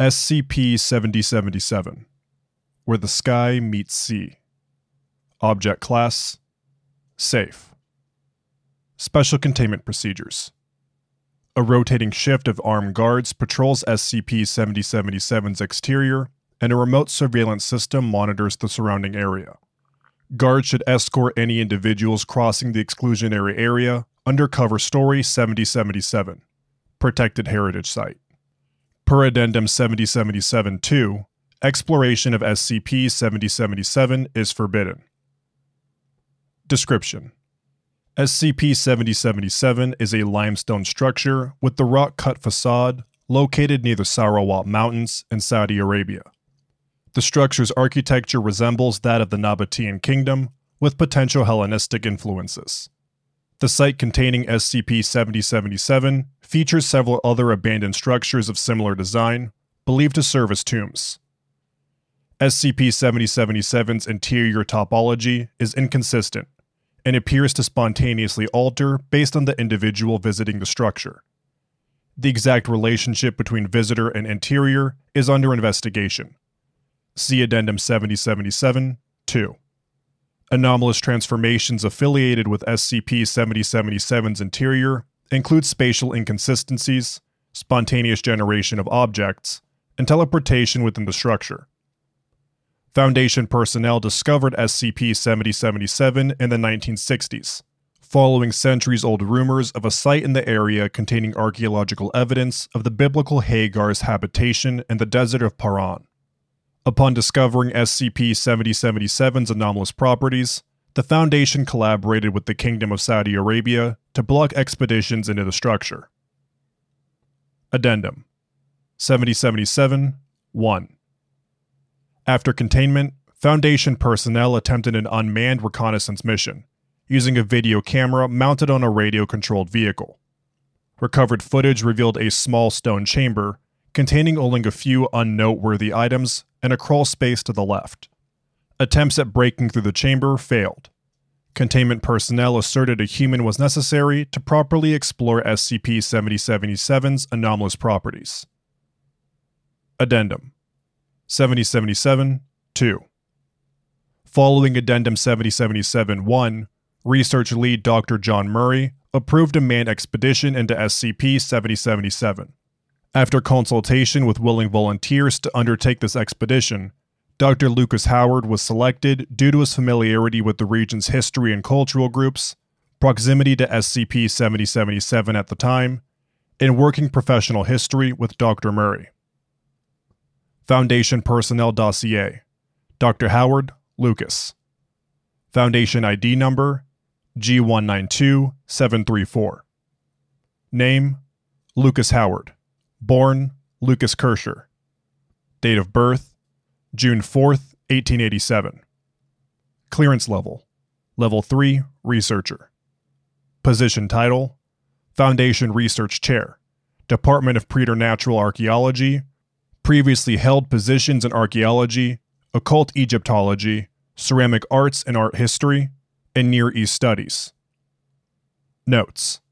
SCP 7077 Where the Sky Meets Sea. Object Class Safe. Special Containment Procedures. A rotating shift of armed guards patrols SCP 7077's exterior, and a remote surveillance system monitors the surrounding area. Guards should escort any individuals crossing the exclusionary area under cover story 7077, Protected Heritage Site. Per Addendum 7077 2, exploration of SCP 7077 is forbidden. Description SCP 7077 is a limestone structure with the rock cut facade located near the Sarawat Mountains in Saudi Arabia. The structure's architecture resembles that of the Nabatean Kingdom, with potential Hellenistic influences. The site containing SCP 7077 features several other abandoned structures of similar design, believed to serve as tombs. SCP 7077's interior topology is inconsistent and appears to spontaneously alter based on the individual visiting the structure. The exact relationship between visitor and interior is under investigation. See Addendum 7077 2. Anomalous transformations affiliated with SCP 7077's interior include spatial inconsistencies, spontaneous generation of objects, and teleportation within the structure. Foundation personnel discovered SCP 7077 in the 1960s, following centuries old rumors of a site in the area containing archaeological evidence of the biblical Hagar's habitation in the desert of Paran. Upon discovering SCP 7077's anomalous properties, the Foundation collaborated with the Kingdom of Saudi Arabia to block expeditions into the structure. Addendum 7077 1. After containment, Foundation personnel attempted an unmanned reconnaissance mission, using a video camera mounted on a radio controlled vehicle. Recovered footage revealed a small stone chamber containing only a few unnoteworthy items and a crawl space to the left. Attempts at breaking through the chamber failed. Containment personnel asserted a human was necessary to properly explore SCP 7077's anomalous properties. Addendum 7077 2. Following Addendum 7077 1, research lead Dr. John Murray approved a manned expedition into SCP 7077. After consultation with willing volunteers to undertake this expedition, Dr. Lucas Howard was selected due to his familiarity with the region's history and cultural groups, proximity to SCP 7077 at the time, and working professional history with Dr. Murray. Foundation Personnel Dossier Dr. Howard Lucas. Foundation ID number G192734. Name Lucas Howard. Born Lucas Kirscher. Date of birth June 4th, 1887. Clearance level Level 3 Researcher. Position title Foundation Research Chair, Department of Preternatural Archaeology, previously held positions in archaeology, occult Egyptology, ceramic arts and art history, and Near East studies. Notes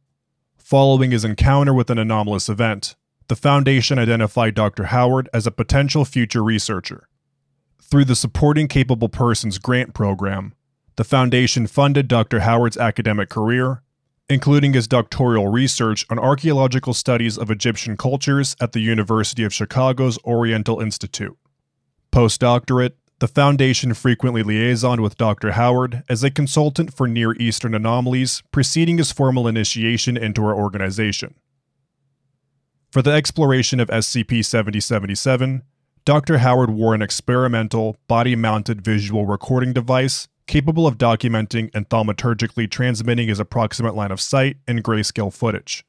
Following his encounter with an anomalous event, the Foundation identified Dr. Howard as a potential future researcher. Through the Supporting Capable Persons Grant Program, the Foundation funded Dr. Howard's academic career including his doctoral research on archaeological studies of Egyptian cultures at the University of Chicago's Oriental Institute. Postdoctorate, the Foundation frequently liaisoned with Dr. Howard as a consultant for Near Eastern anomalies preceding his formal initiation into our organization. For the exploration of SCP 7077, Dr. Howard wore an experimental, body mounted visual recording device capable of documenting and thaumaturgically transmitting his approximate line of sight and grayscale footage.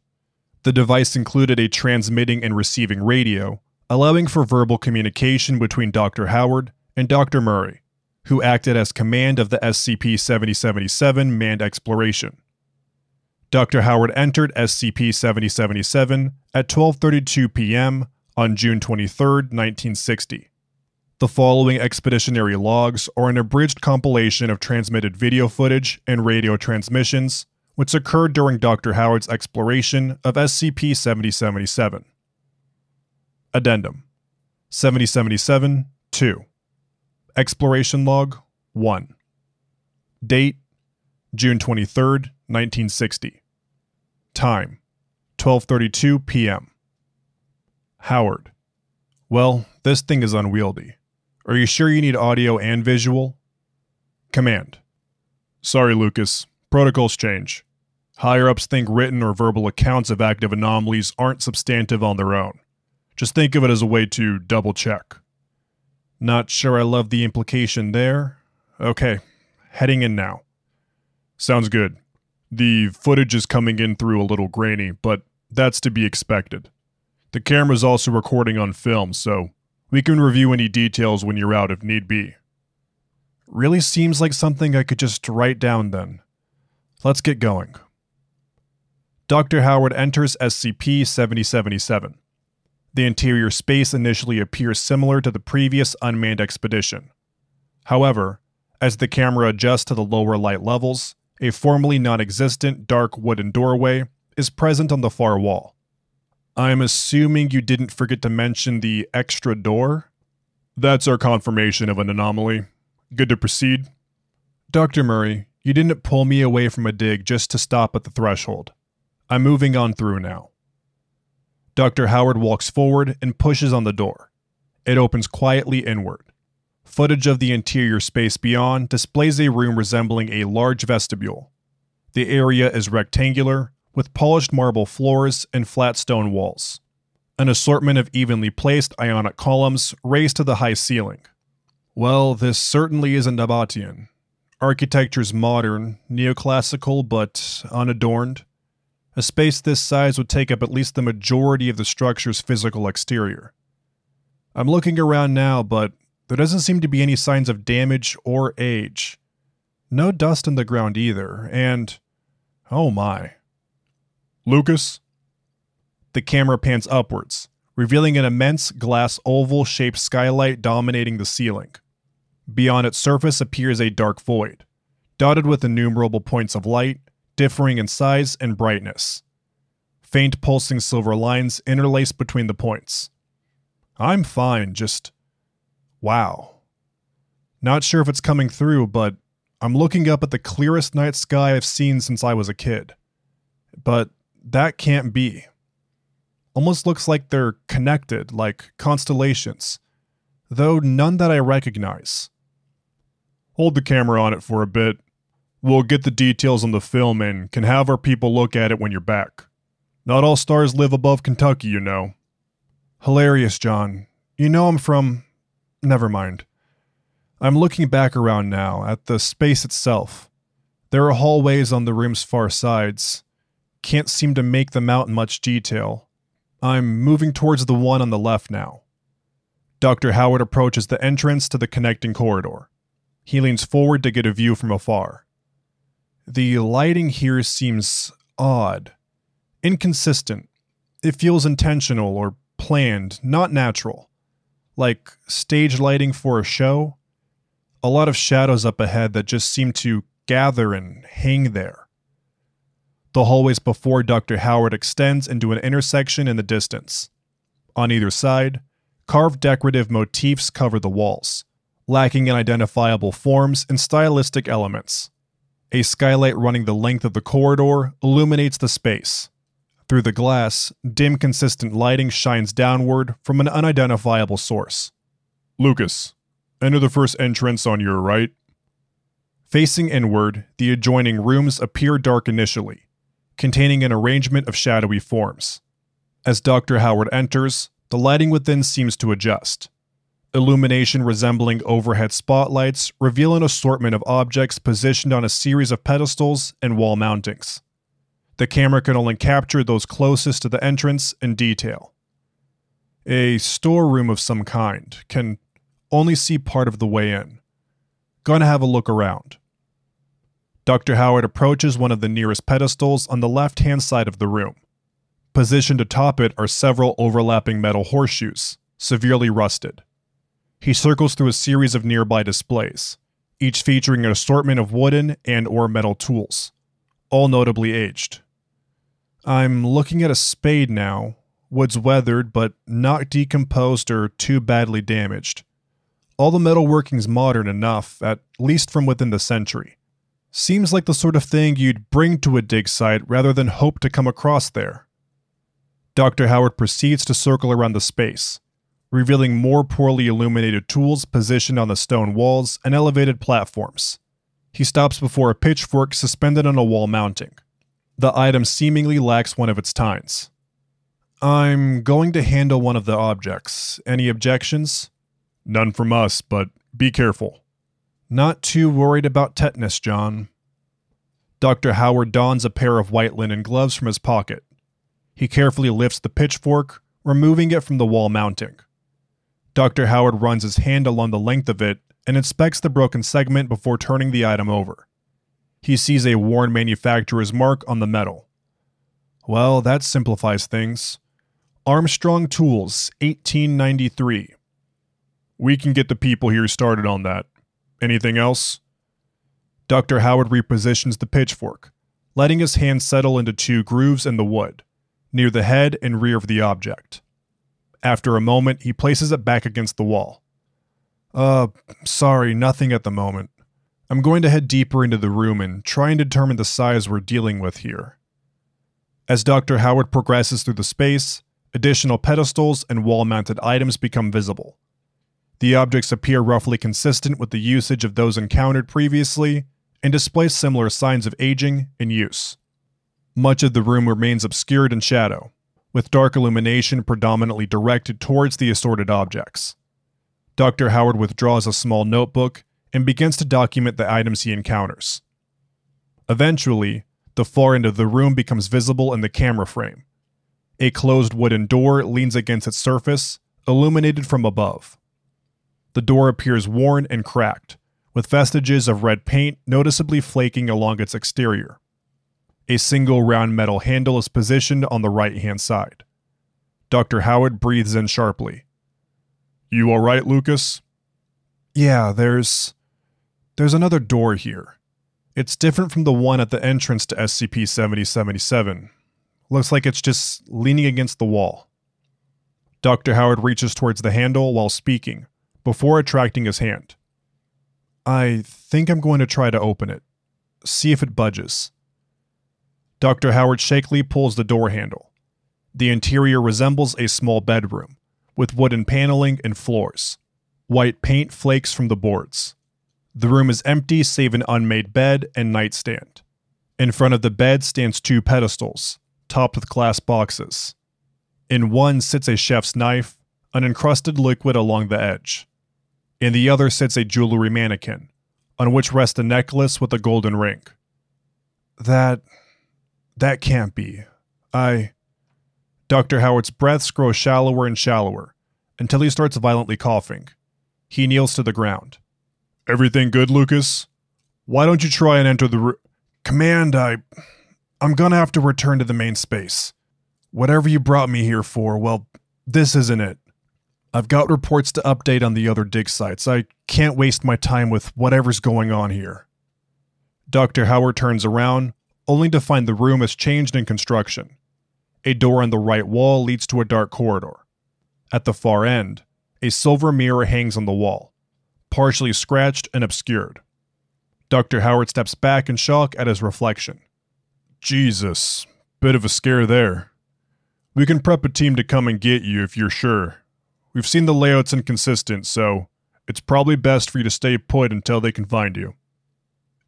The device included a transmitting and receiving radio, allowing for verbal communication between Dr. Howard and Dr. Murray, who acted as command of the SCP 7077 manned exploration. Dr. Howard entered SCP 7077 at 12:32 p.m. on June 23, 1960. The following expeditionary logs are an abridged compilation of transmitted video footage and radio transmissions, which occurred during Dr. Howard's exploration of SCP 7077. Addendum 7077 2. Exploration Log 1. Date June 23, 1960. Time 12:32 p.m. Howard. Well, this thing is unwieldy. Are you sure you need audio and visual? Command. Sorry, Lucas. Protocols change. Higher ups think written or verbal accounts of active anomalies aren't substantive on their own. Just think of it as a way to double check. Not sure I love the implication there. Okay, heading in now. Sounds good. The footage is coming in through a little grainy, but that's to be expected. The camera's also recording on film, so we can review any details when you're out if need be. Really seems like something I could just write down then. Let's get going. Dr. Howard enters SCP 7077. The interior space initially appears similar to the previous unmanned expedition. However, as the camera adjusts to the lower light levels, a formerly non existent dark wooden doorway is present on the far wall. I'm assuming you didn't forget to mention the extra door? That's our confirmation of an anomaly. Good to proceed? Dr. Murray, you didn't pull me away from a dig just to stop at the threshold. I'm moving on through now. Dr. Howard walks forward and pushes on the door. It opens quietly inward. Footage of the interior space beyond displays a room resembling a large vestibule. The area is rectangular, with polished marble floors and flat stone walls. An assortment of evenly placed ionic columns raised to the high ceiling. Well, this certainly isn't Nabatean. Architecture's modern, neoclassical, but unadorned. A space this size would take up at least the majority of the structure's physical exterior. I'm looking around now, but there doesn't seem to be any signs of damage or age. No dust in the ground either, and oh my. Lucas? The camera pans upwards, revealing an immense glass oval shaped skylight dominating the ceiling. Beyond its surface appears a dark void, dotted with innumerable points of light differing in size and brightness. Faint pulsing silver lines interlace between the points. I'm fine, just. Wow. Not sure if it's coming through, but I'm looking up at the clearest night sky I've seen since I was a kid. But that can't be. Almost looks like they're connected, like constellations, though none that I recognize. Hold the camera on it for a bit We'll get the details on the film and can have our people look at it when you're back. Not all stars live above Kentucky, you know. Hilarious, John. You know I'm from. Never mind. I'm looking back around now at the space itself. There are hallways on the room's far sides. Can't seem to make them out in much detail. I'm moving towards the one on the left now. Dr. Howard approaches the entrance to the connecting corridor. He leans forward to get a view from afar. The lighting here seems odd, inconsistent. It feels intentional or planned, not natural. Like stage lighting for a show. A lot of shadows up ahead that just seem to gather and hang there. The hallways before Dr. Howard extends into an intersection in the distance. On either side, carved decorative motifs cover the walls, lacking in identifiable forms and stylistic elements. A skylight running the length of the corridor illuminates the space. Through the glass, dim, consistent lighting shines downward from an unidentifiable source. Lucas, enter the first entrance on your right. Facing inward, the adjoining rooms appear dark initially, containing an arrangement of shadowy forms. As Dr. Howard enters, the lighting within seems to adjust. Illumination resembling overhead spotlights reveal an assortment of objects positioned on a series of pedestals and wall mountings. The camera can only capture those closest to the entrance in detail. A storeroom of some kind can only see part of the way in. Gonna have a look around. Dr. Howard approaches one of the nearest pedestals on the left hand side of the room. Positioned atop it are several overlapping metal horseshoes, severely rusted. He circles through a series of nearby displays, each featuring an assortment of wooden and or metal tools, all notably aged. I'm looking at a spade now, wood's weathered but not decomposed or too badly damaged. All the metalworking's modern enough, at least from within the century. Seems like the sort of thing you'd bring to a dig site rather than hope to come across there. Dr. Howard proceeds to circle around the space, revealing more poorly illuminated tools positioned on the stone walls and elevated platforms. He stops before a pitchfork suspended on a wall mounting. The item seemingly lacks one of its tines. I'm going to handle one of the objects. Any objections? None from us, but be careful. Not too worried about tetanus, John. Dr. Howard dons a pair of white linen gloves from his pocket. He carefully lifts the pitchfork, removing it from the wall mounting. Dr. Howard runs his hand along the length of it and inspects the broken segment before turning the item over. He sees a worn manufacturer's mark on the metal. Well, that simplifies things. Armstrong Tools, 1893. We can get the people here started on that. Anything else? Dr. Howard repositions the pitchfork, letting his hand settle into two grooves in the wood, near the head and rear of the object. After a moment, he places it back against the wall. Uh, sorry, nothing at the moment. I'm going to head deeper into the room and try and determine the size we're dealing with here. As Dr. Howard progresses through the space, additional pedestals and wall mounted items become visible. The objects appear roughly consistent with the usage of those encountered previously and display similar signs of aging and use. Much of the room remains obscured in shadow, with dark illumination predominantly directed towards the assorted objects. Dr. Howard withdraws a small notebook and begins to document the items he encounters. Eventually, the far end of the room becomes visible in the camera frame. A closed wooden door leans against its surface, illuminated from above. The door appears worn and cracked, with vestiges of red paint noticeably flaking along its exterior. A single round metal handle is positioned on the right hand side. Dr. Howard breathes in sharply. You alright, Lucas? Yeah, there's. There's another door here. It's different from the one at the entrance to SCP 7077. Looks like it's just leaning against the wall. Dr. Howard reaches towards the handle while speaking, before attracting his hand. I think I'm going to try to open it. See if it budges. Dr. Howard shakily pulls the door handle. The interior resembles a small bedroom, with wooden paneling and floors. White paint flakes from the boards. The room is empty save an unmade bed and nightstand. In front of the bed stands two pedestals, topped with glass boxes. In one sits a chef's knife, an encrusted liquid along the edge. In the other sits a jewelry mannequin, on which rests a necklace with a golden ring. That. that can't be. I. Dr. Howard's breaths grow shallower and shallower until he starts violently coughing. He kneels to the ground. Everything good, Lucas? Why don't you try and enter the room? Command, I. I'm gonna have to return to the main space. Whatever you brought me here for, well, this isn't it. I've got reports to update on the other dig sites. I can't waste my time with whatever's going on here. Dr. Howard turns around, only to find the room has changed in construction. A door on the right wall leads to a dark corridor. At the far end, a silver mirror hangs on the wall, partially scratched and obscured. Dr. Howard steps back in shock at his reflection. Jesus, bit of a scare there. We can prep a team to come and get you if you're sure. We've seen the layout's inconsistent, so it's probably best for you to stay put until they can find you.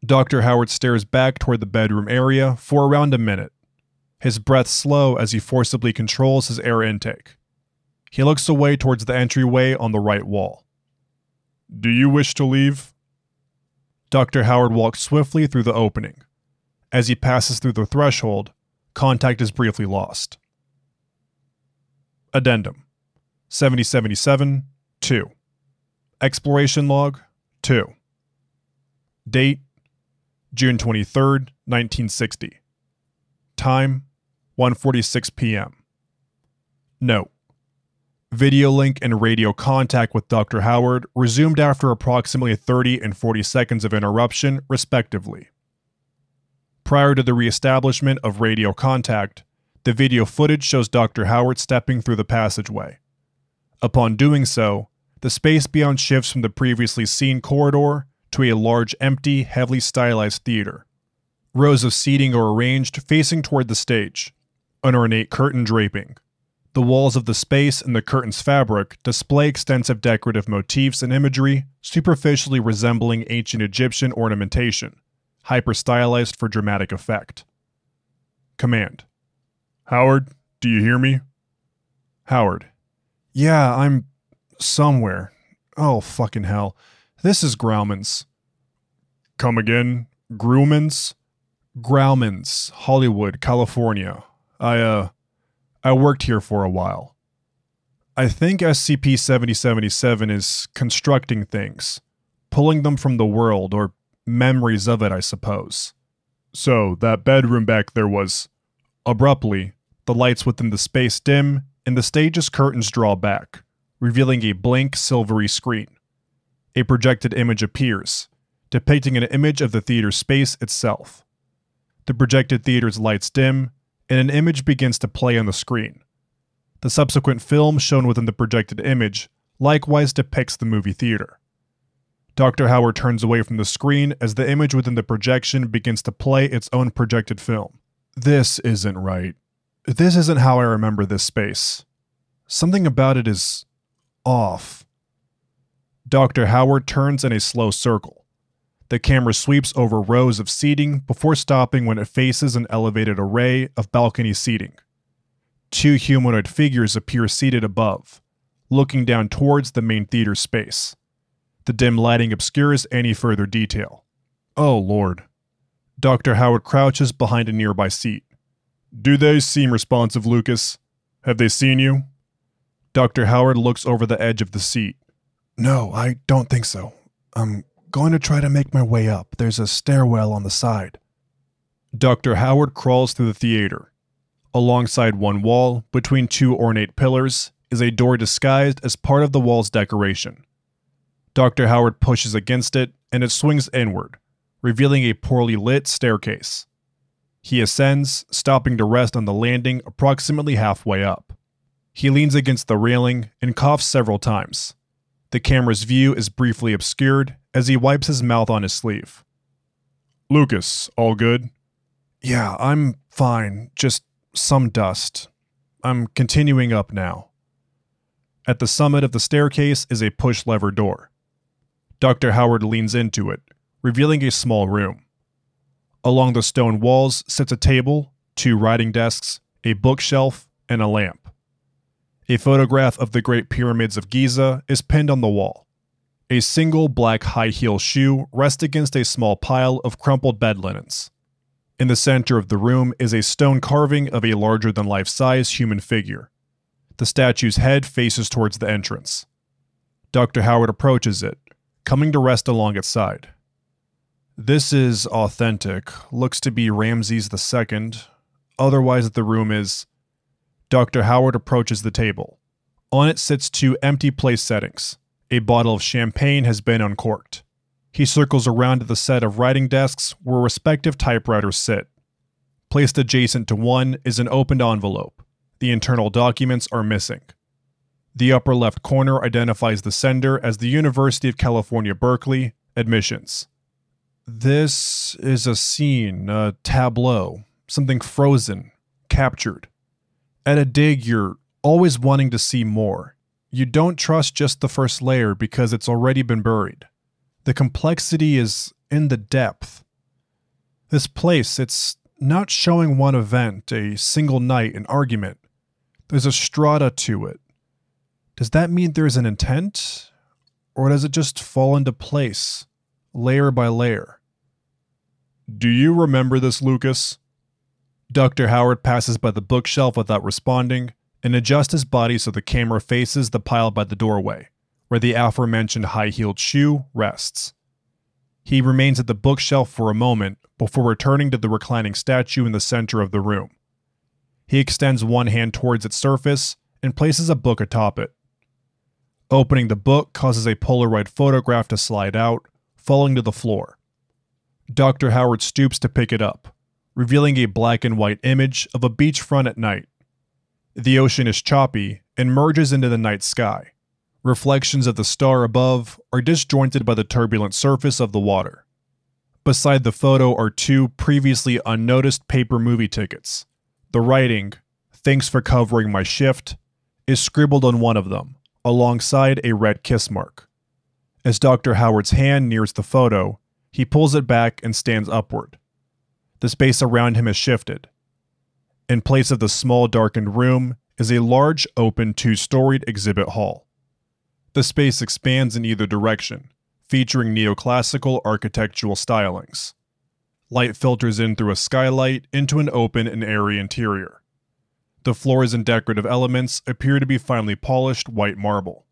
Dr. Howard stares back toward the bedroom area for around a minute, his breath slow as he forcibly controls his air intake. He looks away towards the entryway on the right wall. Do you wish to leave? Dr. Howard walks swiftly through the opening. As he passes through the threshold, contact is briefly lost. Addendum 7077 2. Exploration log 2. Date June 23, 1960. Time 1:46 p.m. Note: Video link and radio contact with Dr. Howard resumed after approximately 30 and 40 seconds of interruption, respectively. Prior to the reestablishment of radio contact, The video footage shows Dr. Howard stepping through the passageway. Upon doing so, the space beyond shifts from the previously seen corridor to a large, empty, heavily stylized theater. Rows of seating are arranged facing toward the stage, an ornate curtain draping. The walls of the space and the curtain's fabric display extensive decorative motifs and imagery superficially resembling ancient Egyptian ornamentation, hyper stylized for dramatic effect. Command Howard, do you hear me? Howard. Yeah, I'm somewhere. Oh, fucking hell. This is Grauman's. Come again? Grumman's? Grauman's, Hollywood, California. I, uh, I worked here for a while. I think SCP 7077 is constructing things, pulling them from the world, or memories of it, I suppose. So, that bedroom back there was. Abruptly, the lights within the space dim, and the stage's curtains draw back, revealing a blank silvery screen. A projected image appears, depicting an image of the theater space itself. The projected theater's lights dim, and an image begins to play on the screen. The subsequent film shown within the projected image likewise depicts the movie theater. Dr. Howard turns away from the screen as the image within the projection begins to play its own projected film. This isn't right. This isn't how I remember this space. Something about it is off. Dr. Howard turns in a slow circle. The camera sweeps over rows of seating before stopping when it faces an elevated array of balcony seating. Two humanoid figures appear seated above, looking down towards the main theater space. The dim lighting obscures any further detail. Oh lord. Dr. Howard crouches behind a nearby seat. Do they seem responsive, Lucas? Have they seen you? Dr. Howard looks over the edge of the seat. No, I don't think so. I'm going to try to make my way up. There's a stairwell on the side. Dr. Howard crawls through the theater. Alongside one wall, between two ornate pillars, is a door disguised as part of the wall's decoration. Dr. Howard pushes against it, and it swings inward, revealing a poorly lit staircase. He ascends, stopping to rest on the landing approximately halfway up. He leans against the railing and coughs several times. The camera's view is briefly obscured as he wipes his mouth on his sleeve. Lucas, all good? Yeah, I'm fine. Just some dust. I'm continuing up now. At the summit of the staircase is a push lever door. Dr. Howard leans into it, revealing a small room. Along the stone walls sits a table, two writing desks, a bookshelf, and a lamp. A photograph of the Great Pyramids of Giza is pinned on the wall. A single black high heel shoe rests against a small pile of crumpled bed linens. In the center of the room is a stone carving of a larger than life size human figure. The statue's head faces towards the entrance. Dr. Howard approaches it, coming to rest along its side. This is authentic, looks to be Ramses II. Otherwise, the room is Dr. Howard approaches the table. On it sits two empty place settings. A bottle of champagne has been uncorked. He circles around to the set of writing desks where respective typewriters sit. Placed adjacent to one is an opened envelope. The internal documents are missing. The upper left corner identifies the sender as the University of California, Berkeley, admissions. This is a scene, a tableau, something frozen, captured. At a dig, you're always wanting to see more. You don't trust just the first layer because it's already been buried. The complexity is in the depth. This place, it's not showing one event, a single night, an argument. There's a strata to it. Does that mean there's an intent? Or does it just fall into place, layer by layer? Do you remember this, Lucas? Dr. Howard passes by the bookshelf without responding and adjust his body so the camera faces the pile by the doorway, where the aforementioned high heeled shoe rests. He remains at the bookshelf for a moment before returning to the reclining statue in the center of the room. He extends one hand towards its surface and places a book atop it. Opening the book causes a Polaroid photograph to slide out, falling to the floor. Dr. Howard stoops to pick it up revealing a black and white image of a beachfront at night. The ocean is choppy and merges into the night sky. Reflections of the star above are disjointed by the turbulent surface of the water. Beside the photo are two previously unnoticed paper movie tickets. The writing, Thanks for covering my shift, is scribbled on one of them, alongside a red kiss mark. As Dr. Howard's hand nears the photo, he pulls it back and stands upward. The space around him has shifted. In place of the small darkened room is a large open two storied exhibit hall. The space expands in either direction, featuring neoclassical architectural stylings. Light filters in through a skylight into an open and airy interior. The floors and decorative elements appear to be finely polished white marble.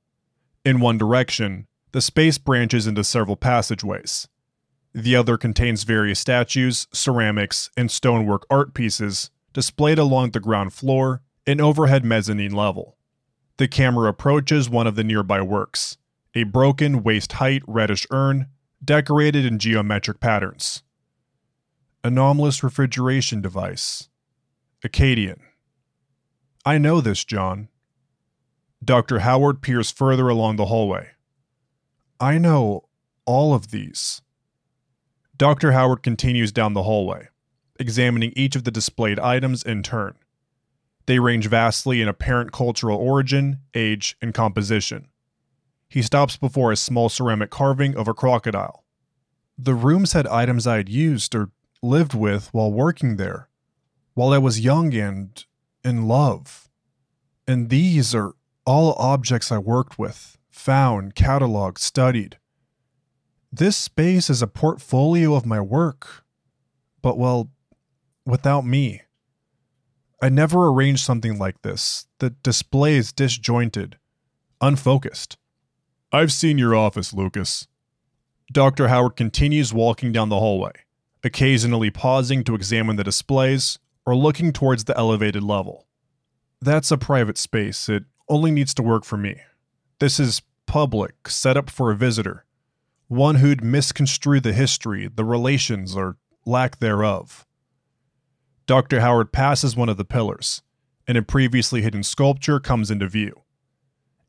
In one direction, the space branches into several passageways. The other contains various statues, ceramics, and stonework art pieces displayed along the ground floor and overhead mezzanine level. The camera approaches one of the nearby works, a broken waist height reddish urn decorated in geometric patterns. Anomalous refrigeration device. Akkadian. I know this, John. Dr. Howard peers further along the hallway. I know all of these. Dr. Howard continues down the hallway, examining each of the displayed items in turn. They range vastly in apparent cultural origin, age, and composition. He stops before a small ceramic carving of a crocodile. The rooms had items I had used or lived with while working there, while I was young and in love. And these are all objects I worked with, found, cataloged, studied. This space is a portfolio of my work, but well, without me. I never arranged something like this. The display is disjointed, unfocused. I've seen your office, Lucas. Dr. Howard continues walking down the hallway, occasionally pausing to examine the displays or looking towards the elevated level. That's a private space. It only needs to work for me. This is public, set up for a visitor, one who'd misconstrue the history, the relations, or lack thereof. Dr. Howard passes one of the pillars, and a previously hidden sculpture comes into view.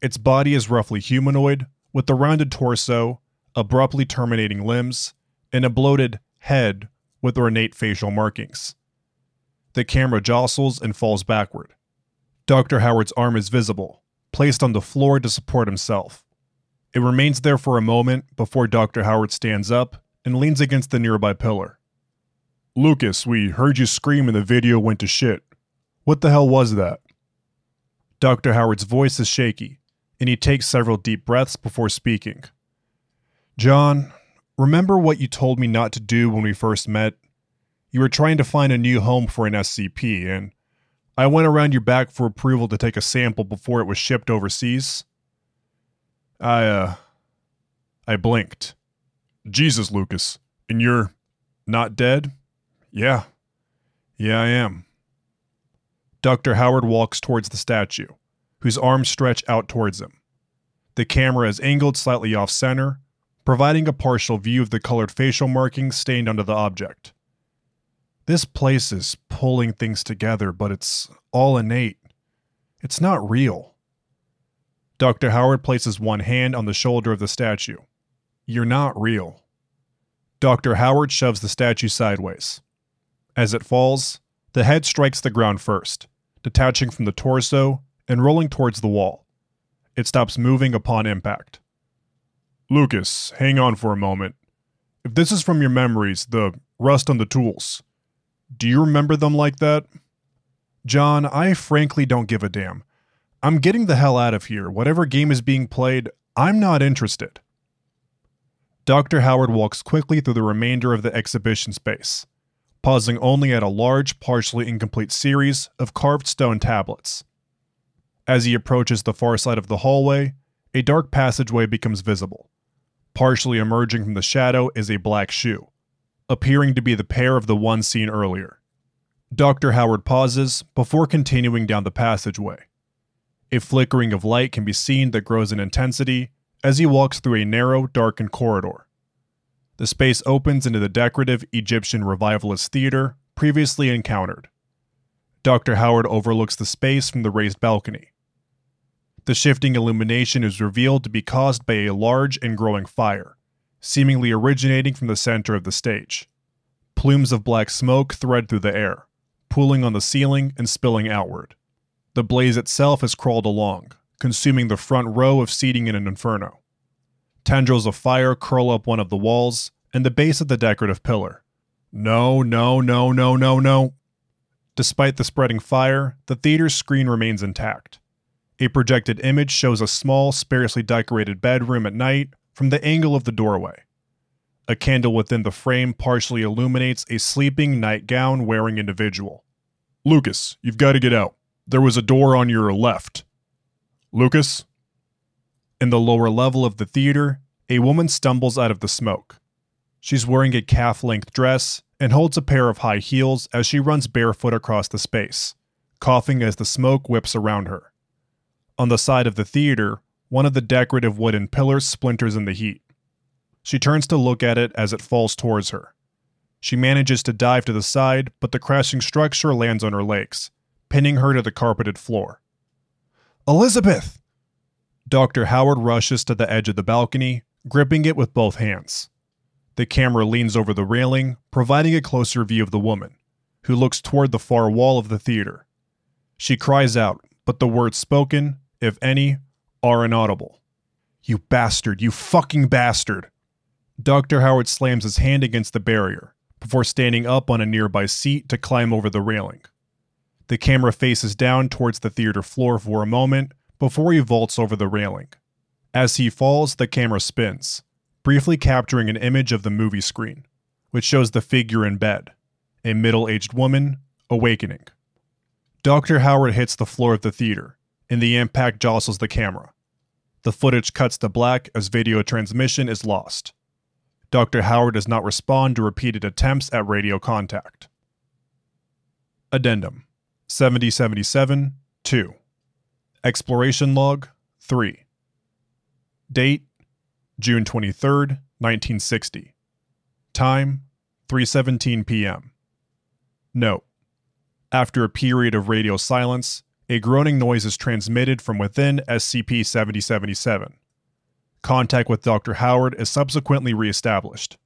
Its body is roughly humanoid, with a rounded torso, abruptly terminating limbs, and a bloated head with ornate facial markings. The camera jostles and falls backward. Dr. Howard's arm is visible, placed on the floor to support himself. It remains there for a moment before Dr. Howard stands up and leans against the nearby pillar. Lucas, we heard you scream and the video went to shit. What the hell was that? Dr. Howard's voice is shaky, and he takes several deep breaths before speaking. John, remember what you told me not to do when we first met? You were trying to find a new home for an SCP, and I went around your back for approval to take a sample before it was shipped overseas. I, uh, I blinked. Jesus, Lucas, and you're not dead? Yeah. Yeah, I am. Dr. Howard walks towards the statue whose arms stretch out towards him. The camera is angled slightly off center, providing a partial view of the colored facial markings stained onto the object. This place is pulling things together, but it's all innate. It's not real. Dr. Howard places one hand on the shoulder of the statue. You're not real. Dr. Howard shoves the statue sideways. As it falls, the head strikes the ground first, detaching from the torso and rolling towards the wall. It stops moving upon impact. Lucas, hang on for a moment. If this is from your memories, the rust on the tools, do you remember them like that? John, I frankly don't give a damn. I'm getting the hell out of here. Whatever game is being played, I'm not interested. Dr. Howard walks quickly through the remainder of the exhibition space, pausing only at a large, partially incomplete series of carved stone tablets. As he approaches the far side of the hallway, a dark passageway becomes visible. Partially emerging from the shadow is a black shoe, appearing to be the pair of the one seen earlier. Dr. Howard pauses before continuing down the passageway. A flickering of light can be seen that grows in intensity as he walks through a narrow, darkened corridor. The space opens into the decorative Egyptian revivalist theater previously encountered. Dr. Howard overlooks the space from the raised balcony. The shifting illumination is revealed to be caused by a large and growing fire, seemingly originating from the center of the stage. Plumes of black smoke thread through the air, pooling on the ceiling and spilling outward. The blaze itself has crawled along, consuming the front row of seating in an inferno. Tendrils of fire curl up one of the walls and the base of the decorative pillar. No, no, no, no, no, no. Despite the spreading fire, the theater's screen remains intact. A projected image shows a small, sparsely decorated bedroom at night from the angle of the doorway. A candle within the frame partially illuminates a sleeping nightgown wearing individual. Lucas, you've got to get out. There was a door on your left. Lucas? In the lower level of the theater, a woman stumbles out of the smoke. She's wearing a calf length dress and holds a pair of high heels as she runs barefoot across the space, coughing as the smoke whips around her. On the side of the theater, one of the decorative wooden pillars splinters in the heat. She turns to look at it as it falls towards her. She manages to dive to the side, but the crashing structure lands on her legs, pinning her to the carpeted floor. Elizabeth! Dr. Howard rushes to the edge of the balcony, gripping it with both hands. The camera leans over the railing, providing a closer view of the woman, who looks toward the far wall of the theater. She cries out, but the words spoken, if any, are inaudible. You bastard, you fucking bastard! Dr. Howard slams his hand against the barrier before standing up on a nearby seat to climb over the railing. The camera faces down towards the theater floor for a moment before he vaults over the railing. As he falls, the camera spins, briefly capturing an image of the movie screen, which shows the figure in bed, a middle aged woman, awakening. Dr. Howard hits the floor of the theater, and the impact jostles the camera. The footage cuts to black as video transmission is lost. Dr. Howard does not respond to repeated attempts at radio contact. Addendum 7077 2. Exploration Log 3. Date June 23, 1960. Time 3:17 p.m. Note: After a period of radio silence, a groaning noise is transmitted from within SCP-7077. Contact with Dr. Howard is subsequently reestablished.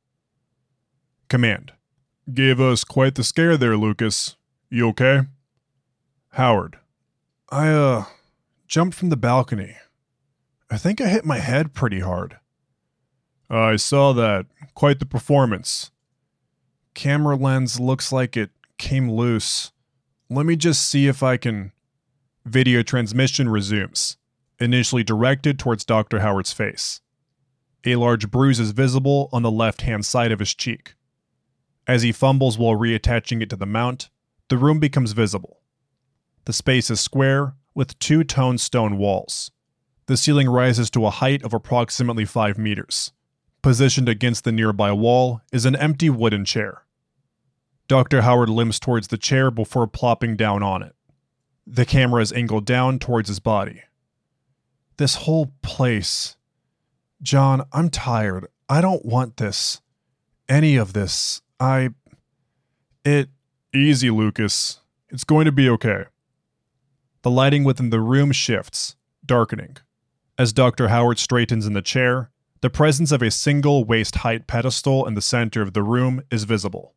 Command: Gave us quite the scare there, Lucas. You okay? Howard: I uh jumped from the balcony. I think I hit my head pretty hard. I saw that. Quite the performance. Camera lens looks like it came loose. Let me just see if I can. Video transmission resumes, initially directed towards Dr. Howard's face. A large bruise is visible on the left hand side of his cheek. As he fumbles while reattaching it to the mount, the room becomes visible. The space is square, with two toned stone walls. The ceiling rises to a height of approximately 5 meters. Positioned against the nearby wall is an empty wooden chair. Dr. Howard limps towards the chair before plopping down on it. The camera is angled down towards his body. This whole place. John, I'm tired. I don't want this. Any of this. I. It. Easy, Lucas. It's going to be okay. The lighting within the room shifts, darkening. As Dr. Howard straightens in the chair, the presence of a single waist height pedestal in the center of the room is visible.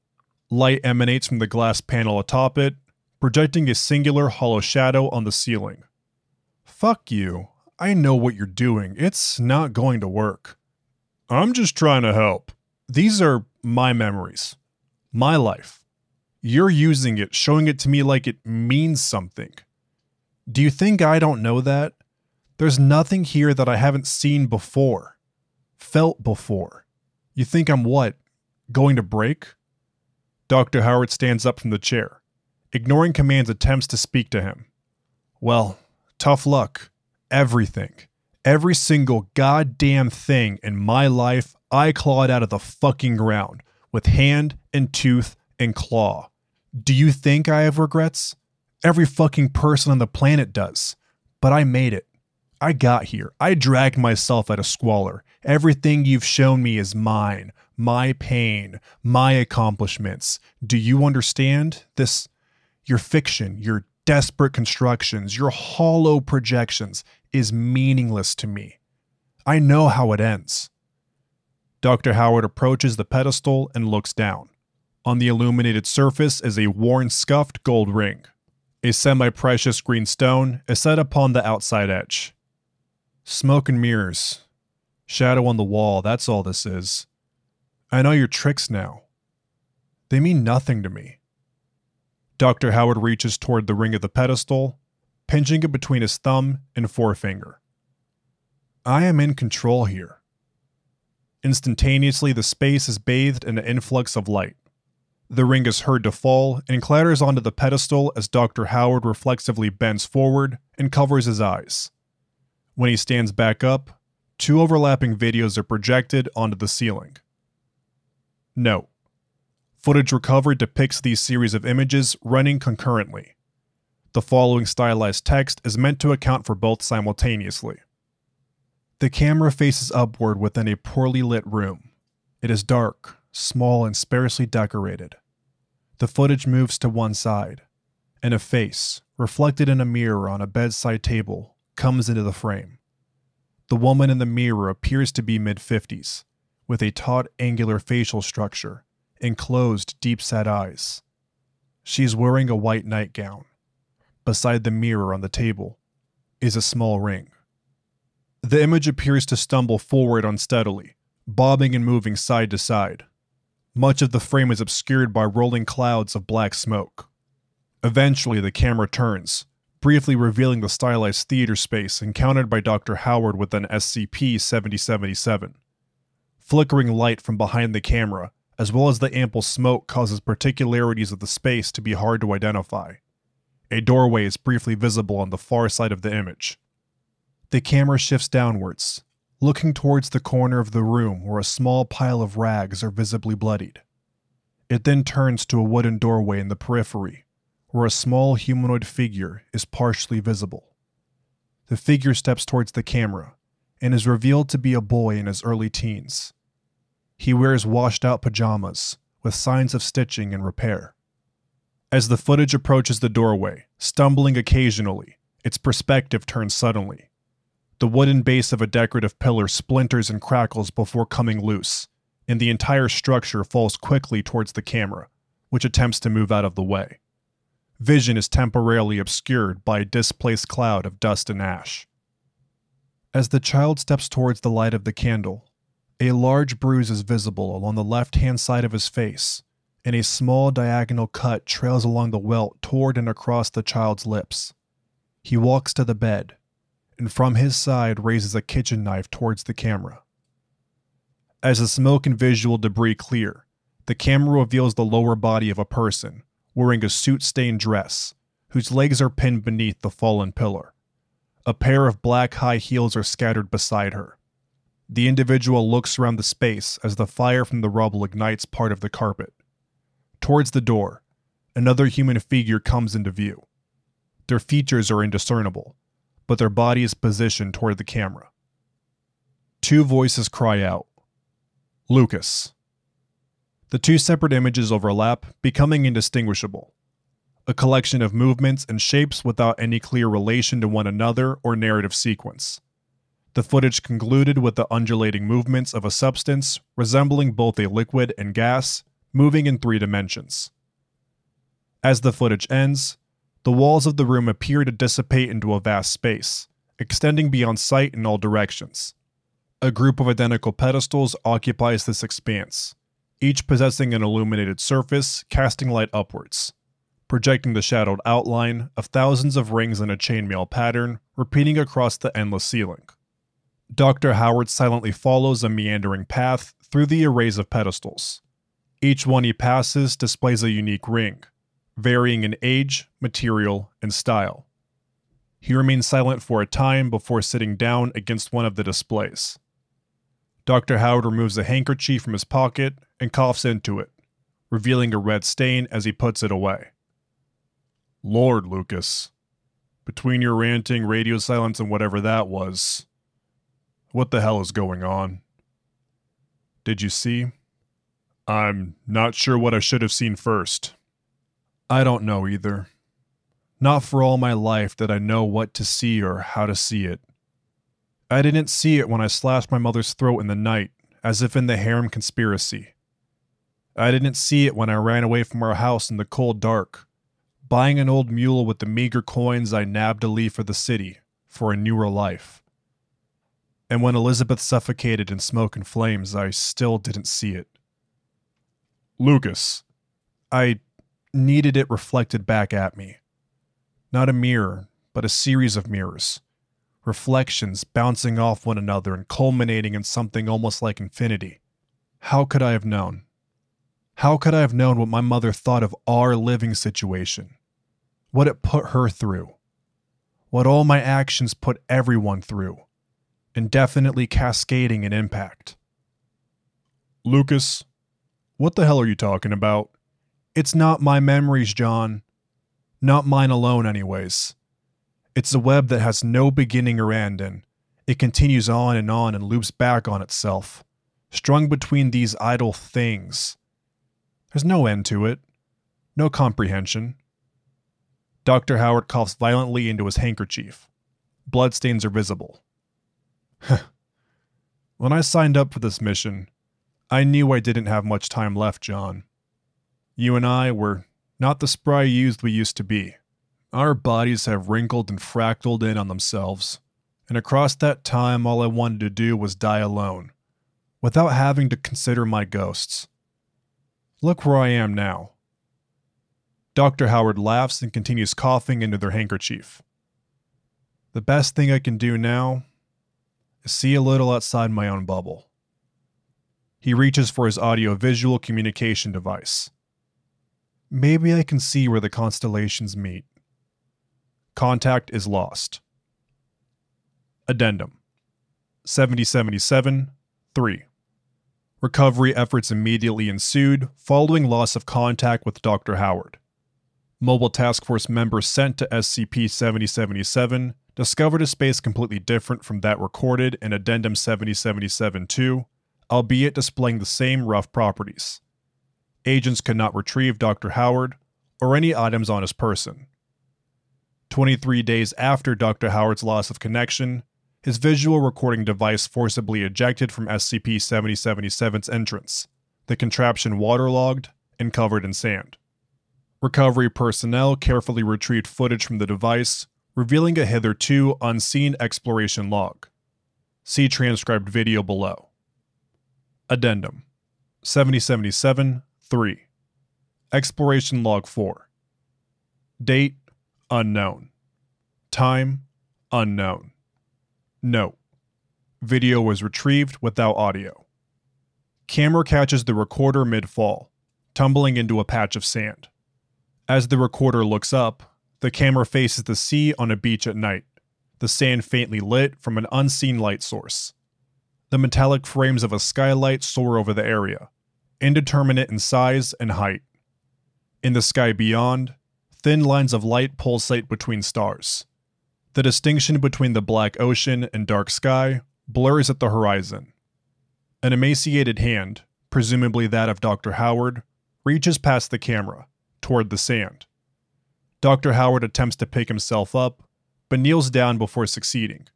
Light emanates from the glass panel atop it, projecting a singular hollow shadow on the ceiling. Fuck you. I know what you're doing. It's not going to work. I'm just trying to help. These are my memories, my life. You're using it, showing it to me like it means something. Do you think I don't know that? There's nothing here that I haven't seen before felt before. You think I'm what? Going to break? Dr. Howard stands up from the chair, ignoring Command's attempts to speak to him. Well, tough luck. Everything. Every single goddamn thing in my life I clawed out of the fucking ground with hand and tooth and claw. Do you think I have regrets? Every fucking person on the planet does. But I made it. I got here. I dragged myself out of squalor. Everything you've shown me is mine, my pain, my accomplishments. Do you understand? This, your fiction, your desperate constructions, your hollow projections is meaningless to me. I know how it ends. Dr. Howard approaches the pedestal and looks down. On the illuminated surface is a worn, scuffed gold ring. A semi precious green stone is set upon the outside edge. Smoke and mirrors. Shadow on the wall, that's all this is. I know your tricks now. They mean nothing to me. Dr. Howard reaches toward the ring of the pedestal, pinching it between his thumb and forefinger. I am in control here. Instantaneously, the space is bathed in an influx of light. The ring is heard to fall and clatters onto the pedestal as Dr. Howard reflexively bends forward and covers his eyes. When he stands back up, two overlapping videos are projected onto the ceiling. Note Footage recovered depicts these series of images running concurrently. The following stylized text is meant to account for both simultaneously. The camera faces upward within a poorly lit room. It is dark, small, and sparsely decorated. The footage moves to one side, and a face, reflected in a mirror on a bedside table, comes into the frame. The woman in the mirror appears to be mid 50s, with a taut, angular facial structure and closed, deep set eyes. She is wearing a white nightgown. Beside the mirror on the table is a small ring. The image appears to stumble forward unsteadily, bobbing and moving side to side. Much of the frame is obscured by rolling clouds of black smoke. Eventually, the camera turns, briefly revealing the stylized theater space encountered by Dr. Howard with an SCP 7077. Flickering light from behind the camera, as well as the ample smoke, causes particularities of the space to be hard to identify. A doorway is briefly visible on the far side of the image. The camera shifts downwards, looking towards the corner of the room where a small pile of rags are visibly bloodied. It then turns to a wooden doorway in the periphery, where a small humanoid figure is partially visible. The figure steps towards the camera and is revealed to be a boy in his early teens. He wears washed out pajamas with signs of stitching and repair. As the footage approaches the doorway, stumbling occasionally, its perspective turns suddenly the wooden base of a decorative pillar splinters and crackles before coming loose, and the entire structure falls quickly towards the camera, which attempts to move out of the way. Vision is temporarily obscured by a displaced cloud of dust and ash. As the child steps towards the light of the candle, a large bruise is visible along the left hand side of his face, and a small diagonal cut trails along the welt toward and across the child's lips. He walks to the bed, and from his side raises a kitchen knife towards the camera. As the smoke and visual debris clear, the camera reveals the lower body of a person wearing a suit stained dress, whose legs are pinned beneath the fallen pillar. A pair of black high heels are scattered beside her. The individual looks around the space as the fire from the rubble ignites part of the carpet. Towards the door, another human figure comes into view. Their features are indiscernible, but their body is positioned toward the camera. Two voices cry out Lucas. The two separate images overlap, becoming indistinguishable. A collection of movements and shapes without any clear relation to one another or narrative sequence. The footage concluded with the undulating movements of a substance resembling both a liquid and gas, moving in three dimensions. As the footage ends, the walls of the room appear to dissipate into a vast space, extending beyond sight in all directions. A group of identical pedestals occupies this expanse, each possessing an illuminated surface casting light upwards, projecting the shadowed outline of thousands of rings in a chainmail pattern repeating across the endless ceiling. Dr. Howard silently follows a meandering path through the arrays of pedestals. Each one he passes displays a unique ring, varying in age, material, and style. He remains silent for a time before sitting down against one of the displays. Dr. Howard removes a handkerchief from his pocket and coughs into it, revealing a red stain as he puts it away. Lord Lucas. between your ranting, radio silence, and whatever that was, what the hell is going on? Did you see? I'm not sure what I should have seen first. I don't know either. Not for all my life did I know what to see or how to see it. I didn't see it when I slashed my mother's throat in the night, as if in the harem conspiracy. I didn't see it when I ran away from our house in the cold dark, buying an old mule with the meager coins I nabbed to leave for the city for a newer life. And when Elizabeth suffocated in smoke and flames, I still didn't see it. Lucas, I needed it reflected back at me. Not a mirror, but a series of mirrors. Reflections bouncing off one another and culminating in something almost like infinity. How could I have known? How could I have known what my mother thought of our living situation? What it put her through? What all my actions put everyone through? Indefinitely cascading in impact. Lucas, what the hell are you talking about? It's not my memories, John. Not mine alone, anyways. It's a web that has no beginning or end, and it continues on and on and loops back on itself, strung between these idle things there's no end to it, no comprehension. Dr. Howard coughs violently into his handkerchief. Bloodstains are visible. when I signed up for this mission, I knew I didn't have much time left, John. You and I were not the spry youths we used to be. Our bodies have wrinkled and fractaled in on themselves, and across that time, all I wanted to do was die alone, without having to consider my ghosts. Look where I am now. Dr. Howard laughs and continues coughing into their handkerchief. The best thing I can do now is see a little outside my own bubble. He reaches for his audio visual communication device. Maybe I can see where the constellations meet. Contact is lost. Addendum 7077 3. Recovery efforts immediately ensued following loss of contact with Dr. Howard. Mobile Task Force members sent to SCP 7077 discovered a space completely different from that recorded in Addendum 7077 2, albeit displaying the same rough properties. Agents could not retrieve Dr. Howard or any items on his person. 23 days after Dr. Howard's loss of connection, his visual recording device forcibly ejected from SCP 7077's entrance, the contraption waterlogged and covered in sand. Recovery personnel carefully retrieved footage from the device, revealing a hitherto unseen exploration log. See transcribed video below. Addendum 7077 3 Exploration Log 4 Date Unknown Time Unknown Note Video was retrieved without audio. Camera catches the recorder mid fall, tumbling into a patch of sand. As the recorder looks up, the camera faces the sea on a beach at night, the sand faintly lit from an unseen light source. The metallic frames of a skylight soar over the area, indeterminate in size and height. In the sky beyond, thin lines of light pulsate between stars. The distinction between the black ocean and dark sky blurs at the horizon. An emaciated hand, presumably that of Dr. Howard, reaches past the camera, toward the sand. Dr. Howard attempts to pick himself up, but kneels down before succeeding,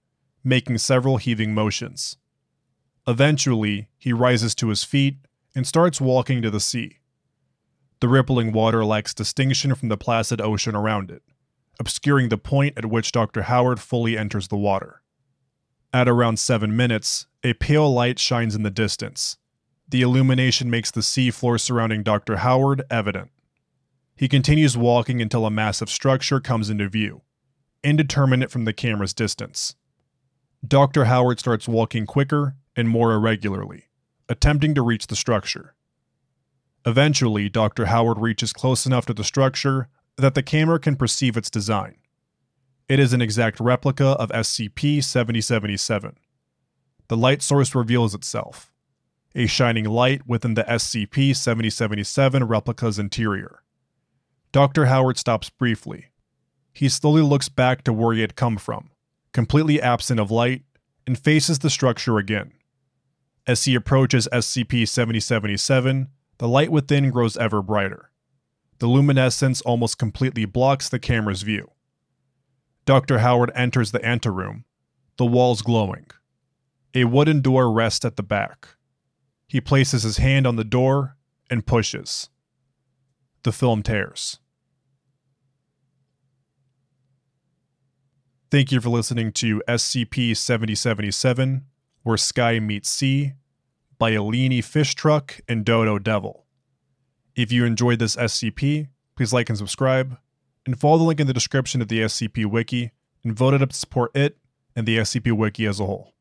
making several heaving motions. Eventually, he rises to his feet and starts walking to the sea. The rippling water lacks distinction from the placid ocean around it obscuring the point at which Dr. Howard fully enters the water. At around seven minutes, a pale light shines in the distance. The illumination makes the sea floor surrounding Dr. Howard evident. He continues walking until a massive structure comes into view, indeterminate from the camera's distance. Dr. Howard starts walking quicker and more irregularly, attempting to reach the structure. Eventually, Dr. Howard reaches close enough to the structure that the camera can perceive its design. It is an exact replica of SCP 7077. The light source reveals itself a shining light within the SCP 7077 replica's interior. Dr. Howard stops briefly. he slowly looks back to where he had come from, completely absent of light, and faces the structure again. As he approaches SCP 7077, the light within grows ever brighter. The luminescence almost completely blocks the camera's view. Dr. Howard enters the anteroom, the walls glowing. A wooden door rests at the back. He places his hand on the door and pushes. The film tears. Thank you for listening to SCP 7077 Where Sky Meets Sea by Elenee FishTruck and DodoDevil. If you enjoyed this SCP, please like and subscribe, and follow the link in the description of the SCP Wiki and vote it up to support it and the SCP Wiki as a whole.